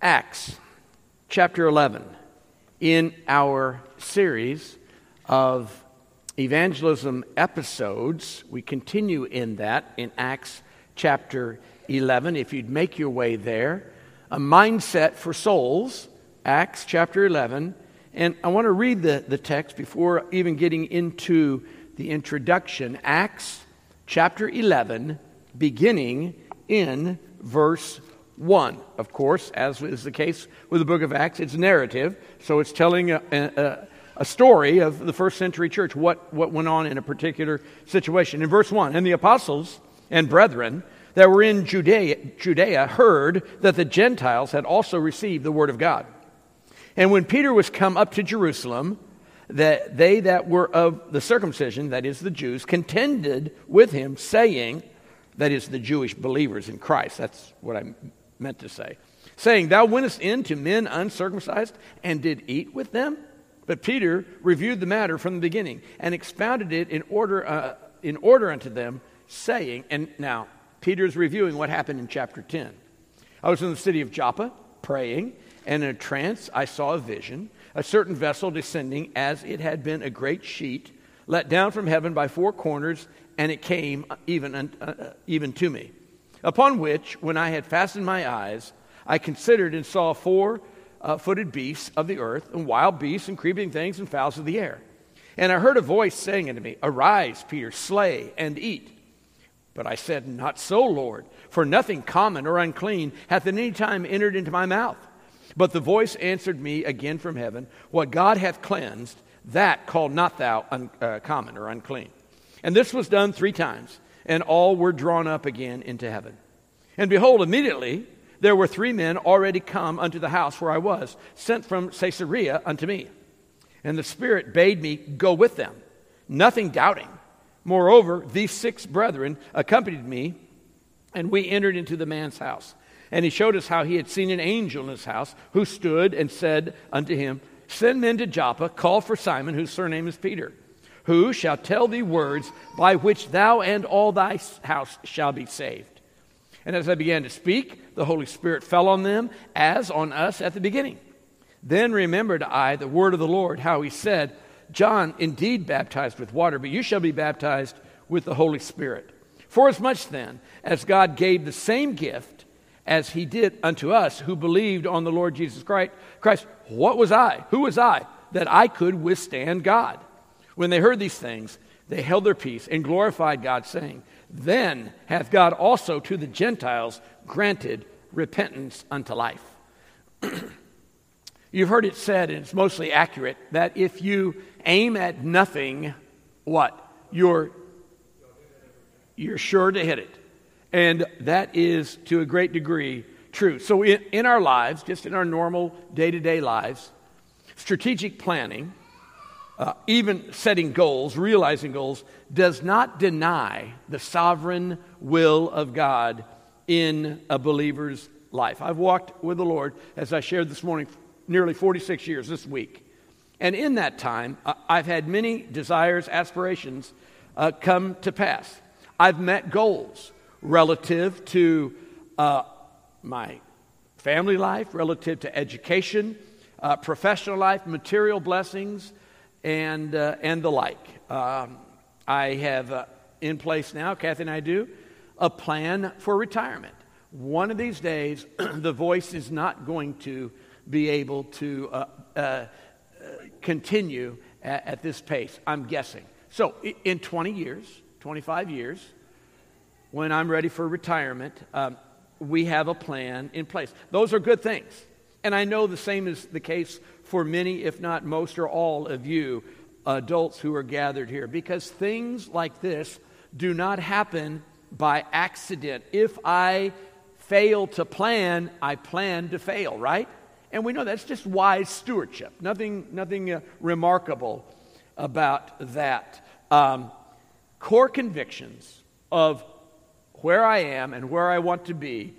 Acts chapter 11 in our series of evangelism episodes. We continue in that in Acts chapter 11. If you'd make your way there, a mindset for souls, Acts chapter 11. And I want to read the, the text before even getting into the introduction. Acts chapter 11, beginning in verse 1. Of course, as is the case with the book of Acts, it's narrative, so it's telling a, a, a, story of the first century church, what, what went on in a particular situation. In verse 1, and the apostles and brethren that were in Judea, Judea heard that the Gentiles had also received the word of God. And when Peter was come up to Jerusalem, that they that were of the circumcision, that is the Jews, contended with him, saying, that is the Jewish believers in Christ. That's what I meant to say. Saying, Thou wentest in to men uncircumcised and did eat with them? But Peter reviewed the matter from the beginning and expounded it in order, uh, in order unto them, saying, and now Peter's reviewing what happened in chapter 10. I was in the city of Joppa praying, and in a trance I saw a vision, a certain vessel descending as it had been a great sheet, let down from heaven by four corners, and it came even, uh, uh, even to me. Upon which, when I had fastened my eyes, I considered and saw four uh, footed beasts of the earth, and wild beasts, and creeping things, and fowls of the air. And I heard a voice saying unto me, Arise, Peter, slay and eat. But I said, Not so, Lord, for nothing common or unclean hath at any time entered into my mouth. But the voice answered me again from heaven, What God hath cleansed, that call not thou uncommon uh, or unclean. And this was done three times and all were drawn up again into heaven. And behold, immediately there were three men already come unto the house where I was, sent from Caesarea unto me. And the Spirit bade me go with them, nothing doubting. Moreover, these six brethren accompanied me, and we entered into the man's house. And he showed us how he had seen an angel in his house, who stood and said unto him, Send men to Joppa, call for Simon, whose surname is Peter who shall tell thee words by which thou and all thy house shall be saved. And as I began to speak, the Holy Spirit fell on them as on us at the beginning. Then remembered I the word of the Lord, how he said, John indeed baptized with water, but you shall be baptized with the Holy Spirit. Forasmuch then as God gave the same gift as he did unto us who believed on the Lord Jesus Christ, Christ, what was I? Who was I that I could withstand God? When they heard these things, they held their peace and glorified God, saying, Then hath God also to the Gentiles granted repentance unto life. You've heard it said, and it's mostly accurate, that if you aim at nothing, what? You're, you're sure to hit it. And that is, to a great degree, true. So, in, in our lives, just in our normal day to day lives, strategic planning uh, even setting goals, realizing goals, does not deny the sovereign will of God in a believer's life. I've walked with the Lord, as I shared this morning, nearly 46 years this week. And in that time, I've had many desires, aspirations uh, come to pass. I've met goals relative to uh, my family life, relative to education, uh, professional life, material blessings, and, uh, and the like. Um, I have uh, in place now, Kathy and I do, a plan for retirement. One of these days, the voice is not going to be able to uh, uh continue at, at, this pace, I'm guessing. So, in 20 years, 25 years, when I'm ready for retirement, um, we have a plan in place. Those are good things. And I know the same is the case for many, if not most or all of you adults who are gathered here, because things like this do not happen by accident. If I fail to plan, I plan to fail, right? And we know that's just wise stewardship. Nothing, nothing uh, remarkable about that. Um, core convictions of where I am and where I want to be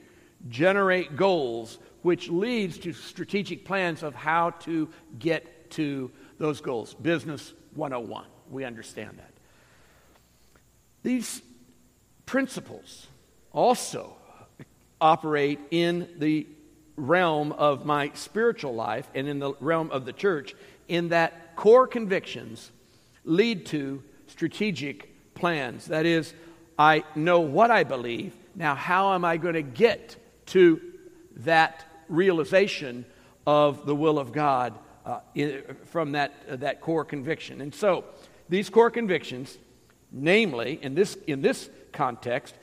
generate goals which leads to strategic plans of how to get to those goals. Business 101. We understand that. These principles also operate in the realm of my spiritual life and in the realm of the church, in that core convictions lead to strategic plans. That is, I know what I believe. Now, how am I going to get to that realization of the will of God uh, in, from that, uh, that core conviction? And so, these core convictions, namely, in this, in this context,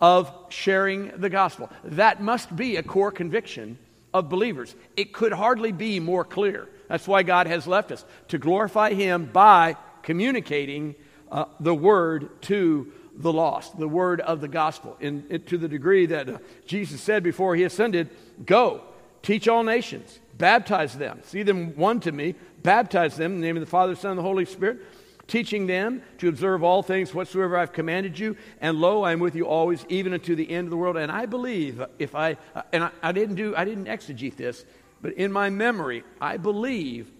of sharing the gospel. That must be a core conviction of believers. It could hardly be more clear. That's why God has left us to glorify Him by communicating uh, the word to the lost, the word of the gospel. In to the degree that uh, Jesus said before He ascended, Go, teach all nations, baptize them, see them one to me, baptize them in the name of the Father, Son, and the Holy Spirit teaching them to observe all things whatsoever I've commanded you. And lo, I am with you always, even unto the end of the world. And I believe, if I, and I, I didn't do, I didn't exegete this, but in my memory, I believe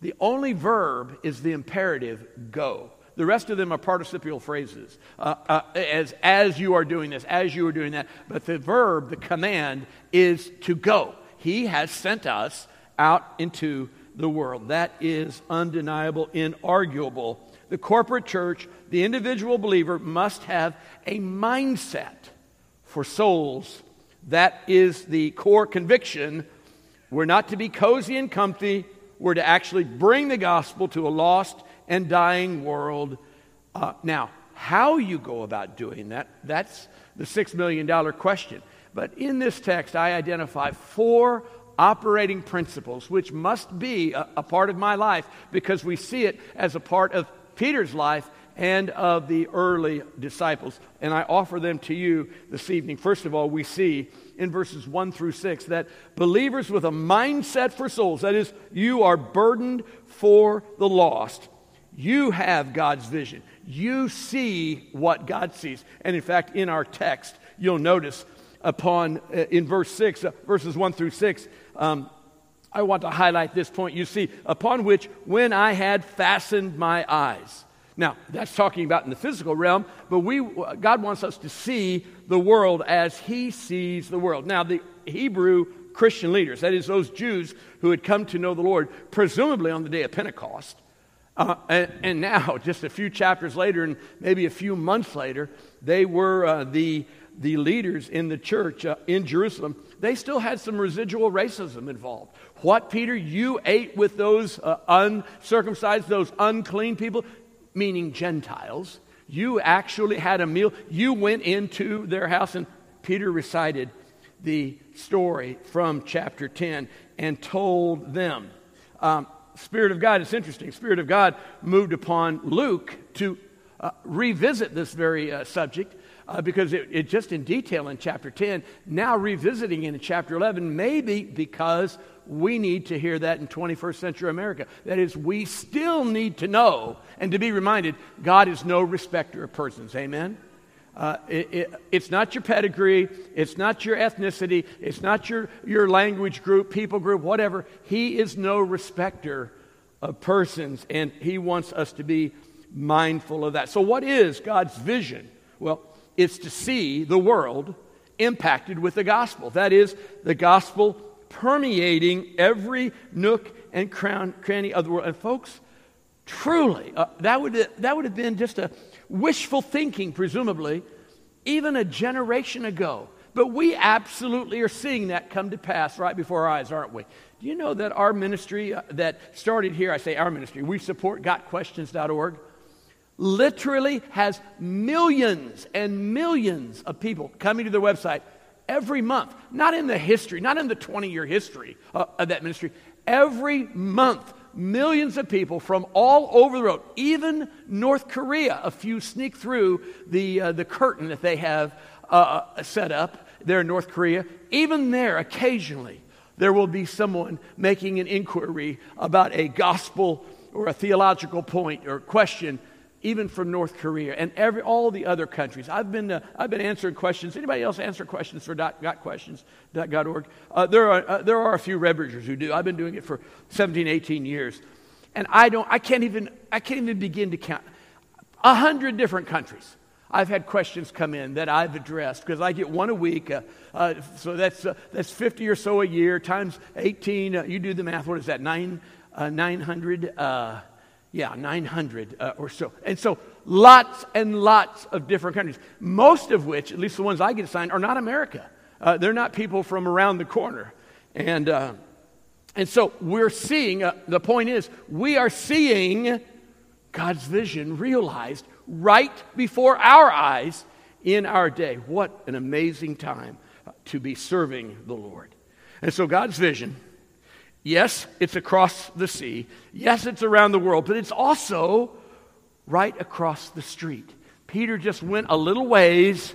the only verb is the imperative go. The rest of them are participial phrases, uh, uh, as, as you are doing this, as you are doing that. But the verb, the command, is to go. He has sent us out into the world. That is undeniable, inarguable. The corporate church, the individual believer, must have a mindset for souls. That is the core conviction. We're not to be cozy and comfy, we're to actually bring the gospel to a lost and dying world. Uh, now, how you go about doing that, that's the $6 million question. But in this text, I identify four operating principles, which must be a, a, part of my life because we see it as a part of Peter's life and of the early disciples. And I offer them to you this evening. First of all, we see in verses 1 through 6 that believers with a mindset for souls, that is, you are burdened for the lost, you have God's vision. You see what God sees. And in fact, in our text, you'll notice upon uh, in verse 6 uh, verses 1 through 6 um, I want to highlight this point. You see, upon which when I had fastened my eyes. Now, that's talking about in the physical realm, but we, God wants us to see the world as He sees the world. Now, the Hebrew Christian leaders, that is, those Jews who had come to know the Lord, presumably on the day of Pentecost, uh, and, and, now, just a few chapters later, and maybe a few months later, they were uh, the, the leaders in the church uh, in Jerusalem they still had some residual racism involved. What, Peter? You ate with those uh, uncircumcised, those unclean people, meaning Gentiles. You actually had a meal. You went into their house, and Peter recited the story from chapter 10 and told them. Um, Spirit of God, it's interesting. Spirit of God moved upon Luke to uh, revisit this very uh, subject uh, because it, it, just in detail in chapter 10, now revisiting in chapter 11, maybe because we need to hear that in 21st century America. That is, we still need to know and to be reminded God is no respecter of persons. Amen? Uh, it, it, it's not your pedigree, it's not your ethnicity, it's not your, your language group, people group, whatever. He is no respecter of persons, and He wants us to be mindful of that. So, what is God's vision? Well, is to see the world impacted with the gospel. That is, the gospel permeating every nook and crown, cranny of the world. And, folks, truly, uh, that, would, that would have been just a wishful thinking, presumably, even a generation ago. But we absolutely are seeing that come to pass right before our eyes, aren't we? Do you know that our ministry uh, that started here, I say our ministry, we support gotquestions.org literally has millions and millions of people coming to their website every month. Not in the history, not in the 20 year history of, of that ministry. Every month, millions of people from all over the world, even North Korea, a few sneak through the, uh, the curtain that they have uh, uh set up there in North Korea. Even there, occasionally, there will be someone making an inquiry about a gospel or a theological point or question even from North Korea and every, all the other countries. I've been, uh, I've been answering questions. Anybody else answer questions for dot, got questions, dot, .org? Uh, there, are, uh, there are a few Red Bridgers who do. I've been doing it for 17, 18 years. And I, don't, I, can't even, I can't even begin to count. A hundred different countries. I've had questions come in that I've addressed because I get one a week. Uh, uh, so that's, uh, that's 50 or so a year times 18. Uh, you do the math. What is that? Nine, uh, 900? Uh, yeah, 900 or so. And so lots and lots of different countries, most of which, at least the ones I get assigned, are not America. Uh, they're not people from around the corner. And, uh, and so we're seeing, uh, the point is, we are seeing God's vision realized right before our eyes in our day. What an amazing time to be serving the Lord. And so, God's vision, yes, it's across the sea. Yes, it's around the world, but it's also right across the street. Peter just went a little ways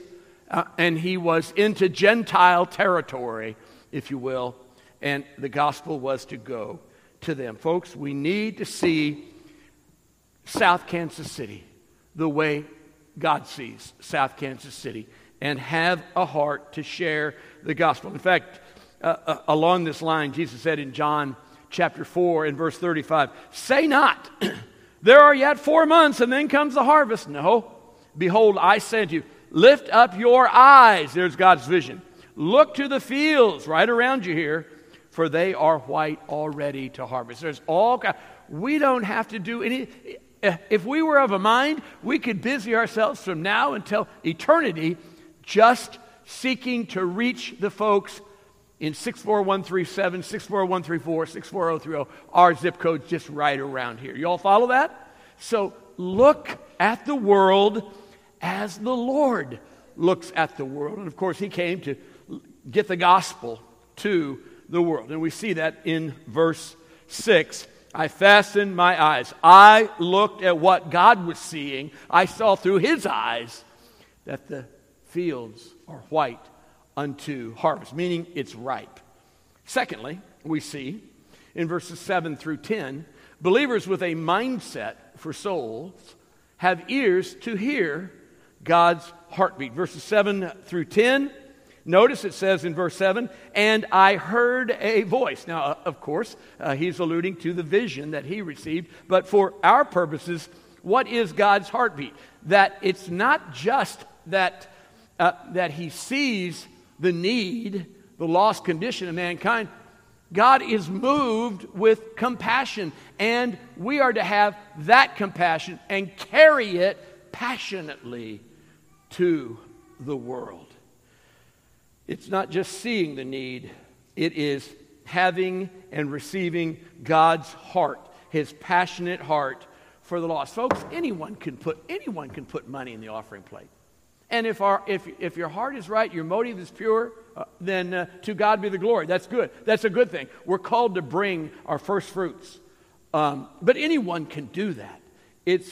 uh, and he was into Gentile territory, if you will, and the gospel was to go to them. Folks, we need to see South Kansas City the way God sees South Kansas City and have a heart to share the gospel. In fact, uh, uh, along this line, Jesus said in John chapter 4 and verse 35 Say not, there are yet four months and then comes the harvest. No, behold, I send you. Lift up your eyes. There's God's vision. Look to the fields right around you here, for they are white already to harvest. There's all we don't have to do any if we were of a mind, we could busy ourselves from now until eternity just seeking to reach the folks in 64137, 64134, 64030. Our zip code's just right around here. You all follow that? So look at the world as the Lord looks at the world. And of course, He came to get the gospel to the world. And we see that in verse 6 I fastened my eyes. I looked at what God was seeing. I saw through his eyes that the fields are white unto harvest, meaning it's ripe. Secondly, we see in verses 7 through 10, believers with a mindset for souls have ears to hear God's heartbeat. Verses 7 through 10 Notice it says in verse 7, and I heard a voice. Now, uh, of course, uh, he's alluding to the vision that he received, but for our purposes, what is God's heartbeat? That it's not just that, uh, that he sees the need, the lost condition of mankind. God is moved with compassion, and we are to have that compassion and carry it passionately to the world. It's not just seeing the need, it is having and receiving God's heart, his passionate heart for the lost. Folks, anyone can put anyone can put money in the offering plate. And if, our, if, if your heart is right, your motive is pure, uh, then uh, to God be the glory. That's good. That's a good thing. We're called to bring our first fruits. Um, but anyone can do that. It's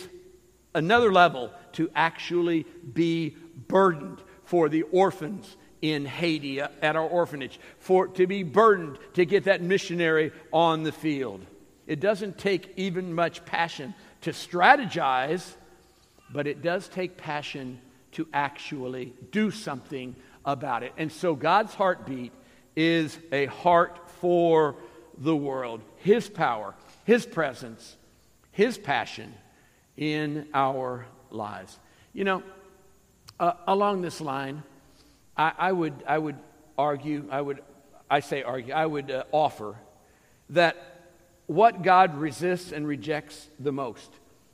another level to actually be burdened for the orphans in Haiti at our orphanage, for to be burdened to get that missionary on the field. It doesn't take even much passion to strategize, but it does take passion to actually do something about it. And so God's heartbeat is a heart for the world, His power, His presence, His passion in our lives. You know, uh, along this line, I, I, would, I would argue, I would, I say argue, I would uh, offer that what God resists and rejects the most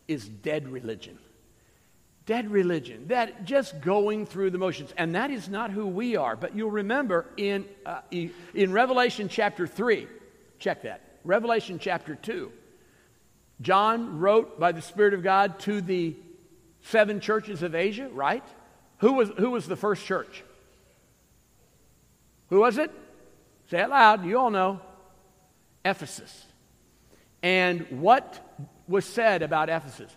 is dead religion. Dead religion, that just going through the motions. And that is not who we are. But you'll remember in, uh, in Revelation chapter 3, check that, Revelation chapter 2, John wrote by the Spirit of God to the seven churches of Asia, right? Who was, who was the first church? Who was it? Say it loud. You all know. Ephesus. And what was said about Ephesus?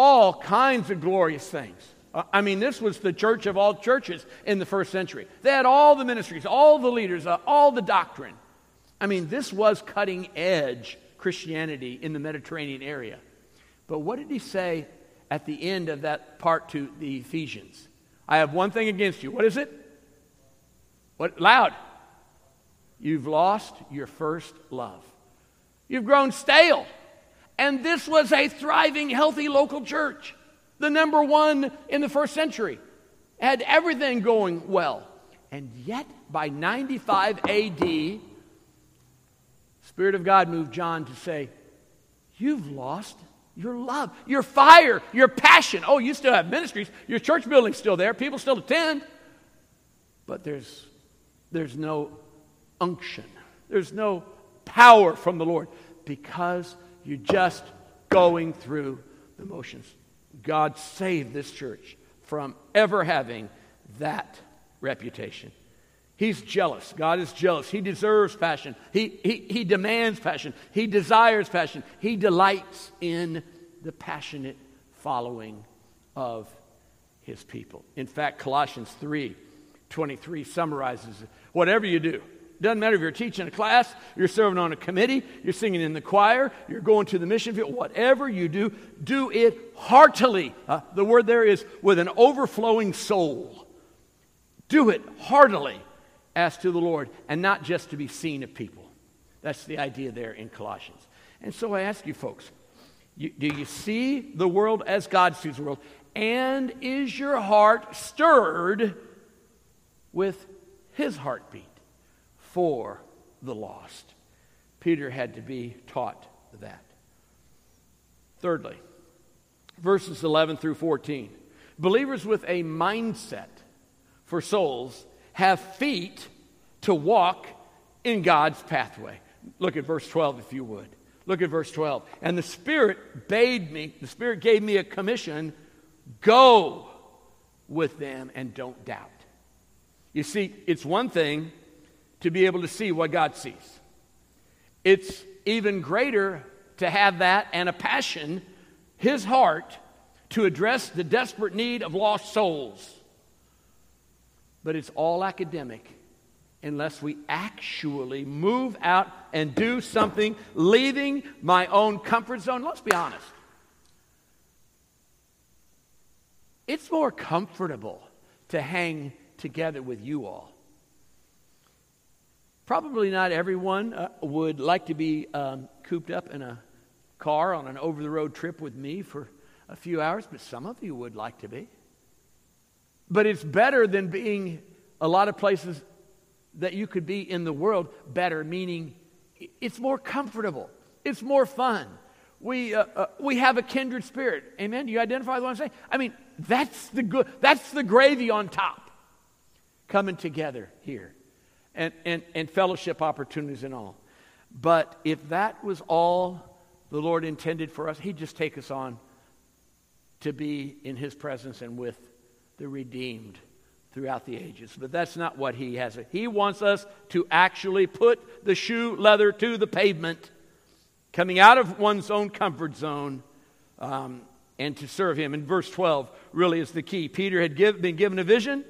All kinds of glorious things. Uh, I mean, this was the church of all churches in the first century. They had all the ministries, all the leaders, uh, all the doctrine. I mean, this was cutting edge Christianity in the Mediterranean area. But what did he say at the end of that part to the Ephesians? I have one thing against you. What is it? What loud? You've lost your first love. You've grown stale. And this was a thriving, healthy local church. the number one in the first century, had everything going well. And yet, by 95 AD, Spirit of God moved John to say, You've lost your love, your fire, your passion. Oh, you still have ministries. Your church building's still there. People still attend. But there's, there's no unction, there's no power from the Lord because you're just going through the motions. God saved this church from ever having that reputation. He's jealous. God is jealous. He deserves passion. He, he, he demands passion. He desires passion. He delights in the passionate following of his people. In fact, Colossians 3 23 summarizes it. Whatever you do, doesn't matter if you're teaching a class, you're serving on a committee, you're singing in the choir, you're going to the mission field, whatever you do, do it heartily. Uh, the word there is with an overflowing soul. Do it heartily as to the Lord and not just to be seen of people. That's the idea there in Colossians. And so I ask you folks, you, do you see the world as God sees the world? And is your heart stirred with his heartbeat for the lost? Peter had to be taught that. Thirdly, verses 11 through 14. Believers with a mindset for souls have feet to walk in God's pathway. Look at verse 12, if you would. Look at verse 12. And the Spirit bade me, the Spirit gave me a commission go with them and don't doubt. You see, it's one thing to be able to see what God sees, it's even greater to have that and a passion, His heart, to address the desperate need of lost souls but it's all academic unless we actually move out and do something, leaving my own comfort zone. Let's be honest. It's more comfortable to hang together with you all. Probably not everyone uh, would like to be um, cooped up in a car on an over the road trip with me for a few hours, but some of you would like to be. But it's better than being a lot of places that you could be in the world better, meaning it's more comfortable, it's more fun. We, uh, uh, we have a kindred spirit. Amen. Do you identify with what I'm saying? I mean, that's the good, that's the gravy on top coming together here and, and, and fellowship opportunities and all. But if that was all the Lord intended for us, He'd just take us on to be in His presence and with the redeemed throughout the ages. But that's not what he has. He wants us to actually put the shoe leather to the pavement, coming out of one's own comfort zone, um, and to serve him. And verse 12 really is the key. Peter had give, been given a vision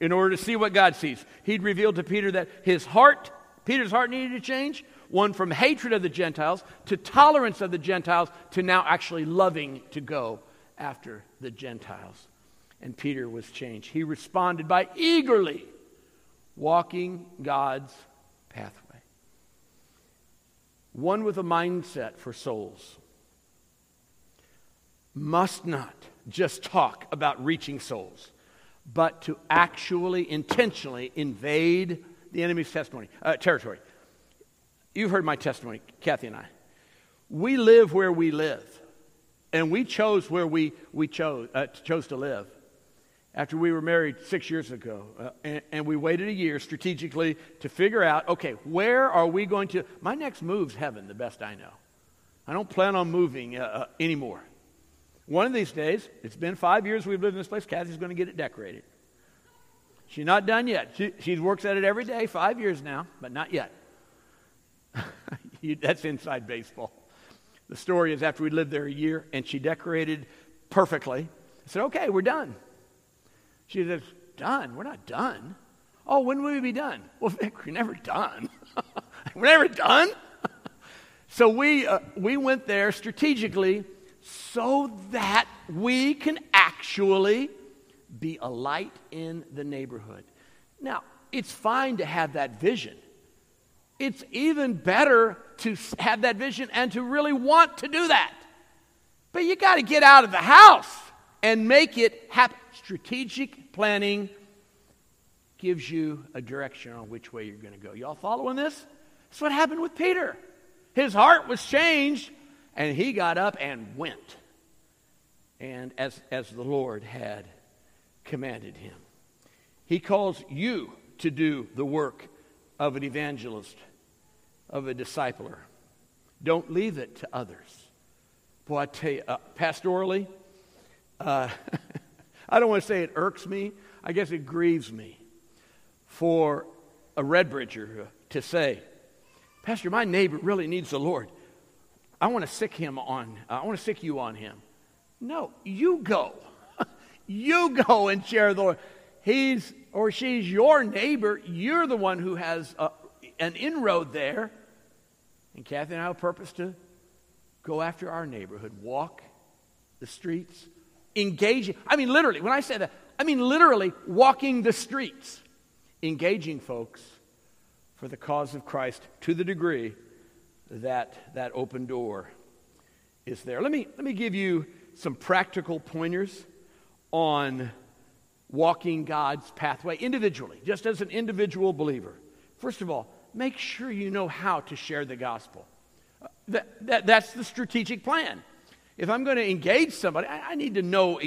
in order to see what God sees. He'd revealed to Peter that his heart, Peter's heart needed to change. One from hatred of the Gentiles to tolerance of the Gentiles to now actually loving to go after the Gentiles and Peter was changed. He responded by eagerly walking God's pathway. One with a mindset for souls must not just talk about reaching souls, but to actually intentionally invade the enemy's testimony, uh, territory. You've heard my testimony, Kathy and I. We live where we live, and we chose where we, we chose, uh, chose to live after we were married six years ago. Uh, and, and, we waited a year strategically to figure out okay, where are we going to? My next move's heaven, the best I know. I don't plan on moving uh, uh, anymore. One of these days, it's been five years we've lived in this place, Kathy's going to get it decorated. She's not done yet. She, she works at it every day, five years now, but not yet. you, that's inside baseball. The story is after we lived there a year and she decorated perfectly, I said, okay, we're done. She says, Done? We're not done. Oh, when will we be done? Well, Vic, we're never done. we're never done. so we, uh, we went there strategically so that we can actually be a light in the neighborhood. Now, it's fine to have that vision. It's even better to have that vision and to really want to do that. But you got to get out of the house. and make it happen. Strategic planning gives you a direction on which way you're going to go. Y'all following this? That's what happened with Peter. His heart was changed, and he got up and went. And as, as the Lord had commanded him, he calls you to do the work of an evangelist, of a discipler. Don't leave it to others. Boy, I tell you, uh, pastorally, uh, I don't want to say it irks me. I guess it grieves me for a Redbridger to say, Pastor, my neighbor really needs the Lord. I want to sick him on, uh, I want to sick you on him. No, you go. you go and share the Lord. He's or she's your neighbor. You're the one who has a, an inroad there. And Kathy and I have a purpose to go after our neighborhood, walk the streets, engaging. I mean, literally, when I say that, I mean literally walking the streets, engaging folks for the cause of Christ to the degree that that open door is there. Let me, let me give you some practical pointers on walking God's pathway individually, just as an individual believer. First of all, make sure you know how to share the gospel. Uh, that, that, that's the strategic plan. If I'm going to engage somebody, I, I need to know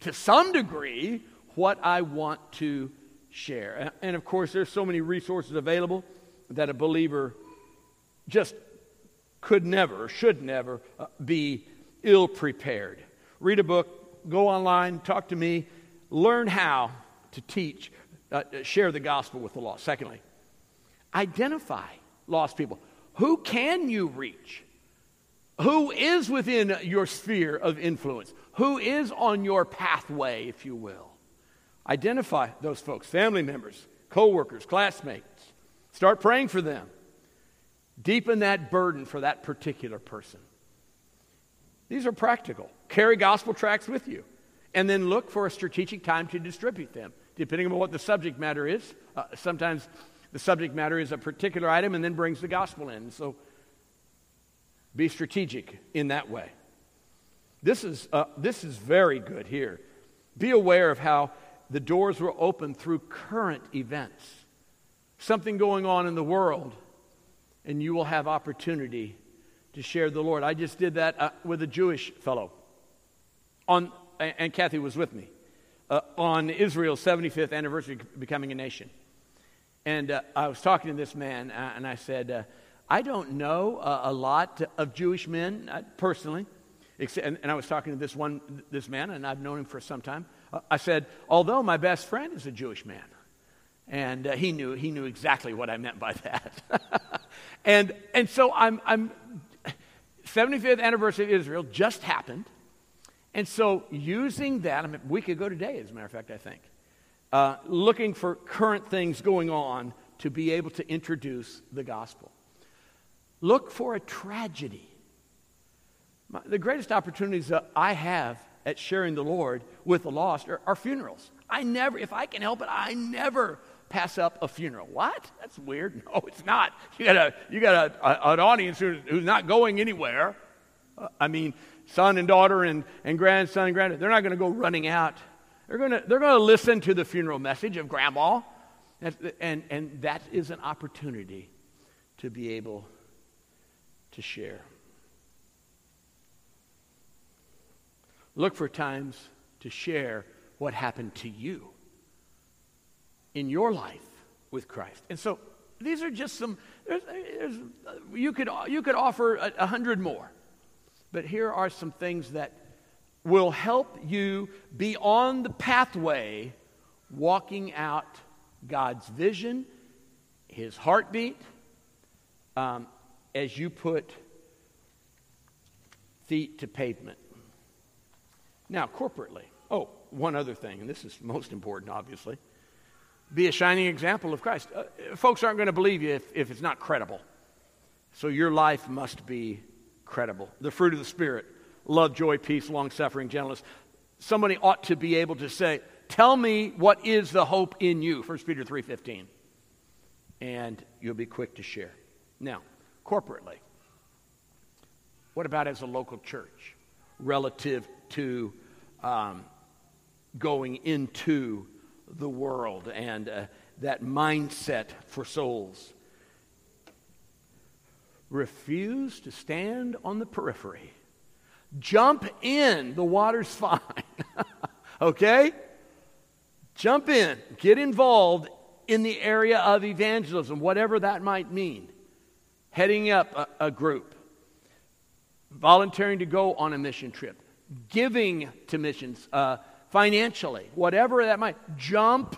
to some degree what I want to share. And of course, there's so many resources available that a believer just could never, should never uh, be ill prepared. Read a book, go online, talk to me, learn how to teach, uh, share the gospel with the lost. Secondly, identify lost people. Who can you reach? Who is within your sphere of influence? Who is on your pathway, if you will? Identify those folks, family members, co-workers, classmates. Start praying for them. Deepen that burden for that particular person. These are practical. Carry gospel tracts with you and then look for a strategic time to distribute them, depending on what the subject matter is. Uh, sometimes the subject matter is a particular item and then brings the gospel in. So be strategic in that way. This is, uh, this is very good here. Be aware of how the doors were opened through current events. Something going on in the world, and you will have opportunity to share the Lord. I just did that uh, with a Jewish fellow on and Kathy was with me, uh, on Israel's 75th anniversary becoming a nation. And uh, I was talking to this man, uh, and I said, uh, I don't know a lot of Jewish men uh, personally. And, and, I was talking to this one, this man, and I've known him for some time. I said, although my best friend is a Jewish man. And he, knew, he knew exactly what I meant by that. and, and so I'm, I'm 75th anniversary of Israel just happened. And so, using that, I mean, we could go today, as a matter of fact, I think, uh, looking for current things going on to be able to introduce the gospel. Look for a tragedy. My, the greatest opportunities that I have at sharing the Lord with the lost are, are funerals. I never, if I can help it, I never pass up a funeral. What? That's weird. No, it's not. You got, a, you got a, a, an audience who, who's not going anywhere. I mean, son and daughter and, and grandson and granddaughter, they're not going to go running out. They're going to, they're to listen to the funeral message of grandma. And, and that is an opportunity to be able to share. Look for times to share what happened to you in your life with Christ. And so these are just some, there's, there's, you, could, you could offer a, a hundred more. But here are some things that will help you be on the pathway walking out God's vision, His heartbeat, um, as you put feet to pavement. Now, corporately, oh, one other thing, and this is most important, obviously. Be a shining example of Christ. Uh, folks aren't going to believe you if, if it's not credible. So your life must be credible. The fruit of the Spirit love, joy, peace, long suffering, gentleness. Somebody ought to be able to say, Tell me what is the hope in you, 1 Peter 3.15. And you'll be quick to share. Now, corporately, what about as a local church relative to um, going into the world and uh, that mindset for souls. Refuse to stand on the periphery. Jump in, the water's fine. okay? Jump in, get involved in the area of evangelism, whatever that might mean. Heading up a, a group, volunteering to go on a mission trip, giving to missions uh, financially, whatever that might. Jump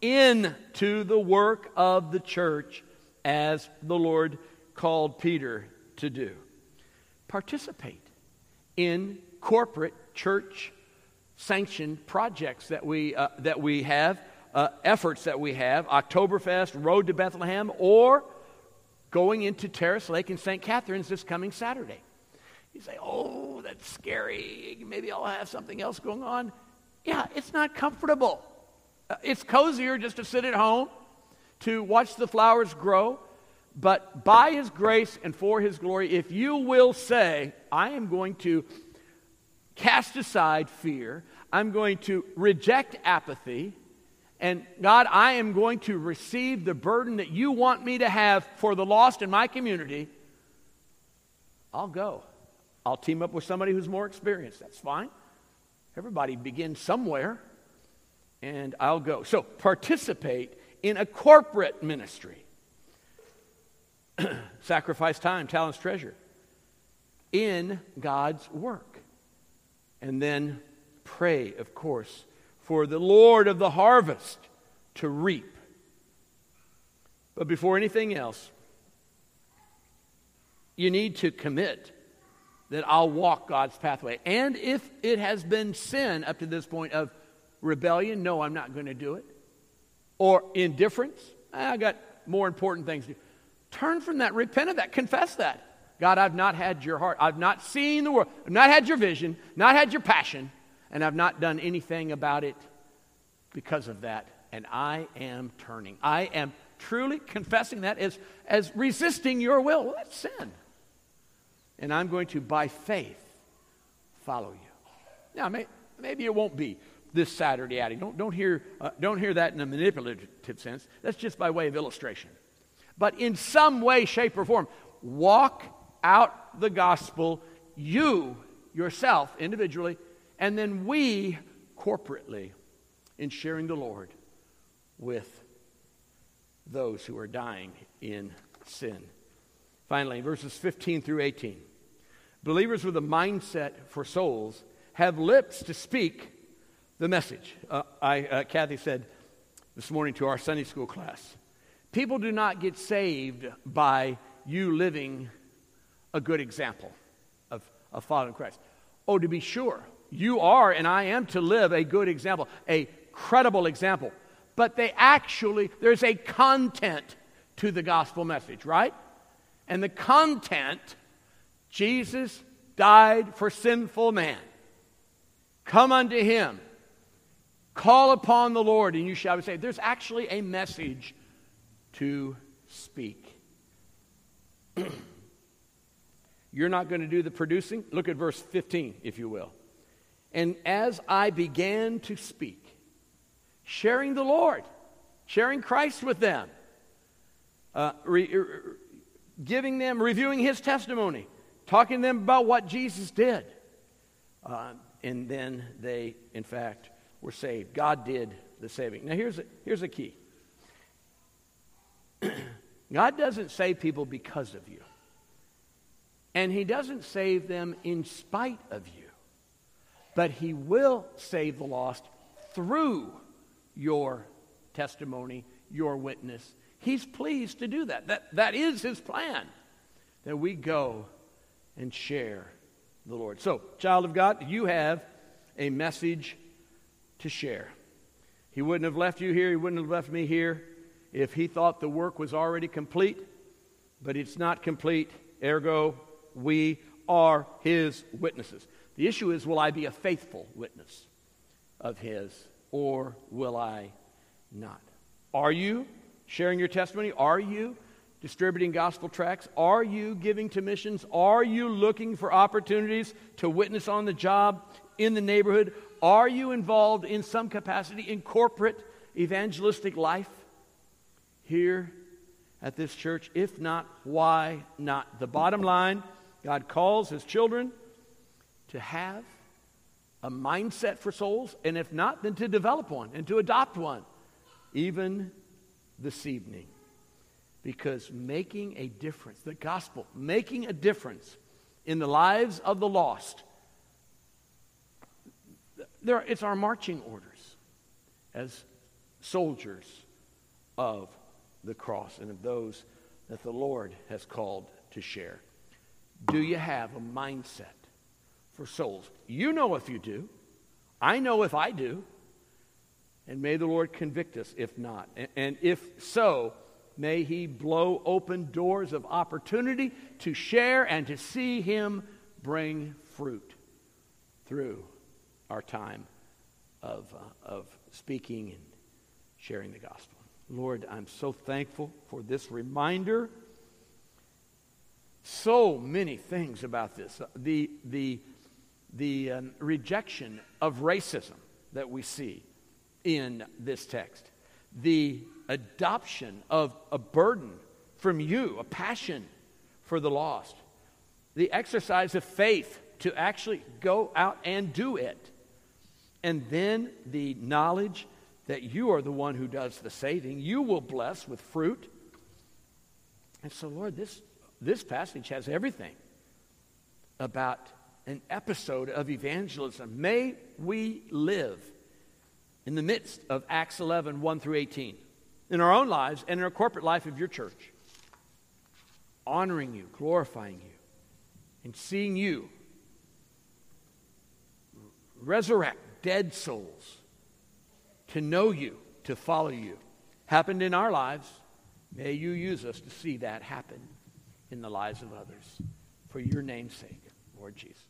into the work of the church as the Lord called Peter to do. Participate in corporate church sanctioned projects that we, uh, that we have, uh, efforts that we have, Oktoberfest, Road to Bethlehem, or going into Terrace Lake in St. Catharines this coming Saturday. You say, oh, that's scary. Maybe I'll have something else going on. Yeah, it's not comfortable. Uh, it's cozier just to sit at home, to watch the flowers grow. But by His grace and for His glory, if you will say, I am going to cast aside fear, I'm going to reject apathy, and God, I am going to receive the burden that you want me to have for the lost in my community, I'll go. I'll team up with somebody who's more experienced. That's fine. Everybody begins somewhere, and I'll go. So participate in a corporate ministry. Sacrifice time, talents, treasure in God's work. And then pray, of course, for the Lord of the harvest to reap. But before anything else, you need to commit that I'll walk God's pathway. And if it has been sin up to this point of rebellion, no, I'm not going to do it. Or indifference, eh, I got more important things to do. Turn from that, repent of that, confess that. God, I've not had your heart. I've not seen the world. I've not had your vision, not had your passion, and I've not done anything about it because of that. And I am turning. I am truly confessing that as, as resisting your will. Well, that's sin and I'm going to, by faith, follow you. Now, may, maybe it won't be this Saturday outing. Don't, don't, hear, uh, don't hear that in a manipulative sense. That's just by way of illustration. But in some way, shape, or form, walk out the gospel, you yourself individually, and then we corporately in sharing the Lord with those who are dying in sin. Finally, verses 15 through 18. Believers with a mindset for souls have lips to speak the message. Uh, I, uh, Kathy said this morning to our Sunday school class people do not get saved by you living a good example of, of following Christ. Oh, to be sure, you are and I am to live a good example, a credible example. But they actually, there's a content to the gospel message, right? And the content Jesus died for sinful man. Come unto him. Call upon the Lord, and you shall be saved. There's actually a message to speak. You're not going to do the producing? Look at verse 15, if you will. And as I began to speak, sharing the Lord, sharing Christ with them, uh, re- re- giving them, reviewing his testimony, talking to them about what Jesus did. Uh, and then they, in fact, were saved. God did the saving. Now, here's a, here's a key God doesn't save people because of you, and He doesn't save them in spite of you, but He will save the lost through your testimony, your witness. He's pleased to do that. That, that is His plan, that we go and share the Lord. So, child of God, you have a message to share. He wouldn't have left you here, he wouldn't have left me here if he thought the work was already complete, but it's not complete. Ergo, we are his witnesses. The issue is will I be a faithful witness of his or will I not? Are you sharing your testimony? Are you distributing gospel tracts? Are you giving to missions? Are you looking for opportunities to witness on the job, in the neighborhood? Are you involved in some capacity in corporate evangelistic life here at this church? If not, why not? The bottom line God calls his children to have a mindset for souls, and if not, then to develop one and to adopt one, even this evening. Because making a difference, the gospel, making a difference in the lives of the lost, there, it's our marching orders as soldiers of the cross and of those that the Lord has called to share. Do you have a mindset for souls? You know if you do. I know if I do. And may the Lord convict us if not. And if so, may He blow open doors of opportunity to share and to see Him bring fruit through our time of, uh, of speaking and sharing the gospel. Lord, I'm so thankful for this reminder. So many things about this. The, the, the um, rejection of racism that we see in this text, the adoption of a burden from you, a passion for the lost, the exercise of faith to actually go out and do it, and then the knowledge that you are the one who does the saving. You will bless with fruit. And so, Lord, this, this passage has everything about an episode of evangelism. May we live in the midst of Acts 11, 1 through 18, in our own lives and in our corporate life of your church, honoring you, glorifying you, and seeing you resurrect dead souls to know you, to follow you. Happened in our lives. May you use us to see that happen in the lives of others. For your name's sake, Lord Jesus.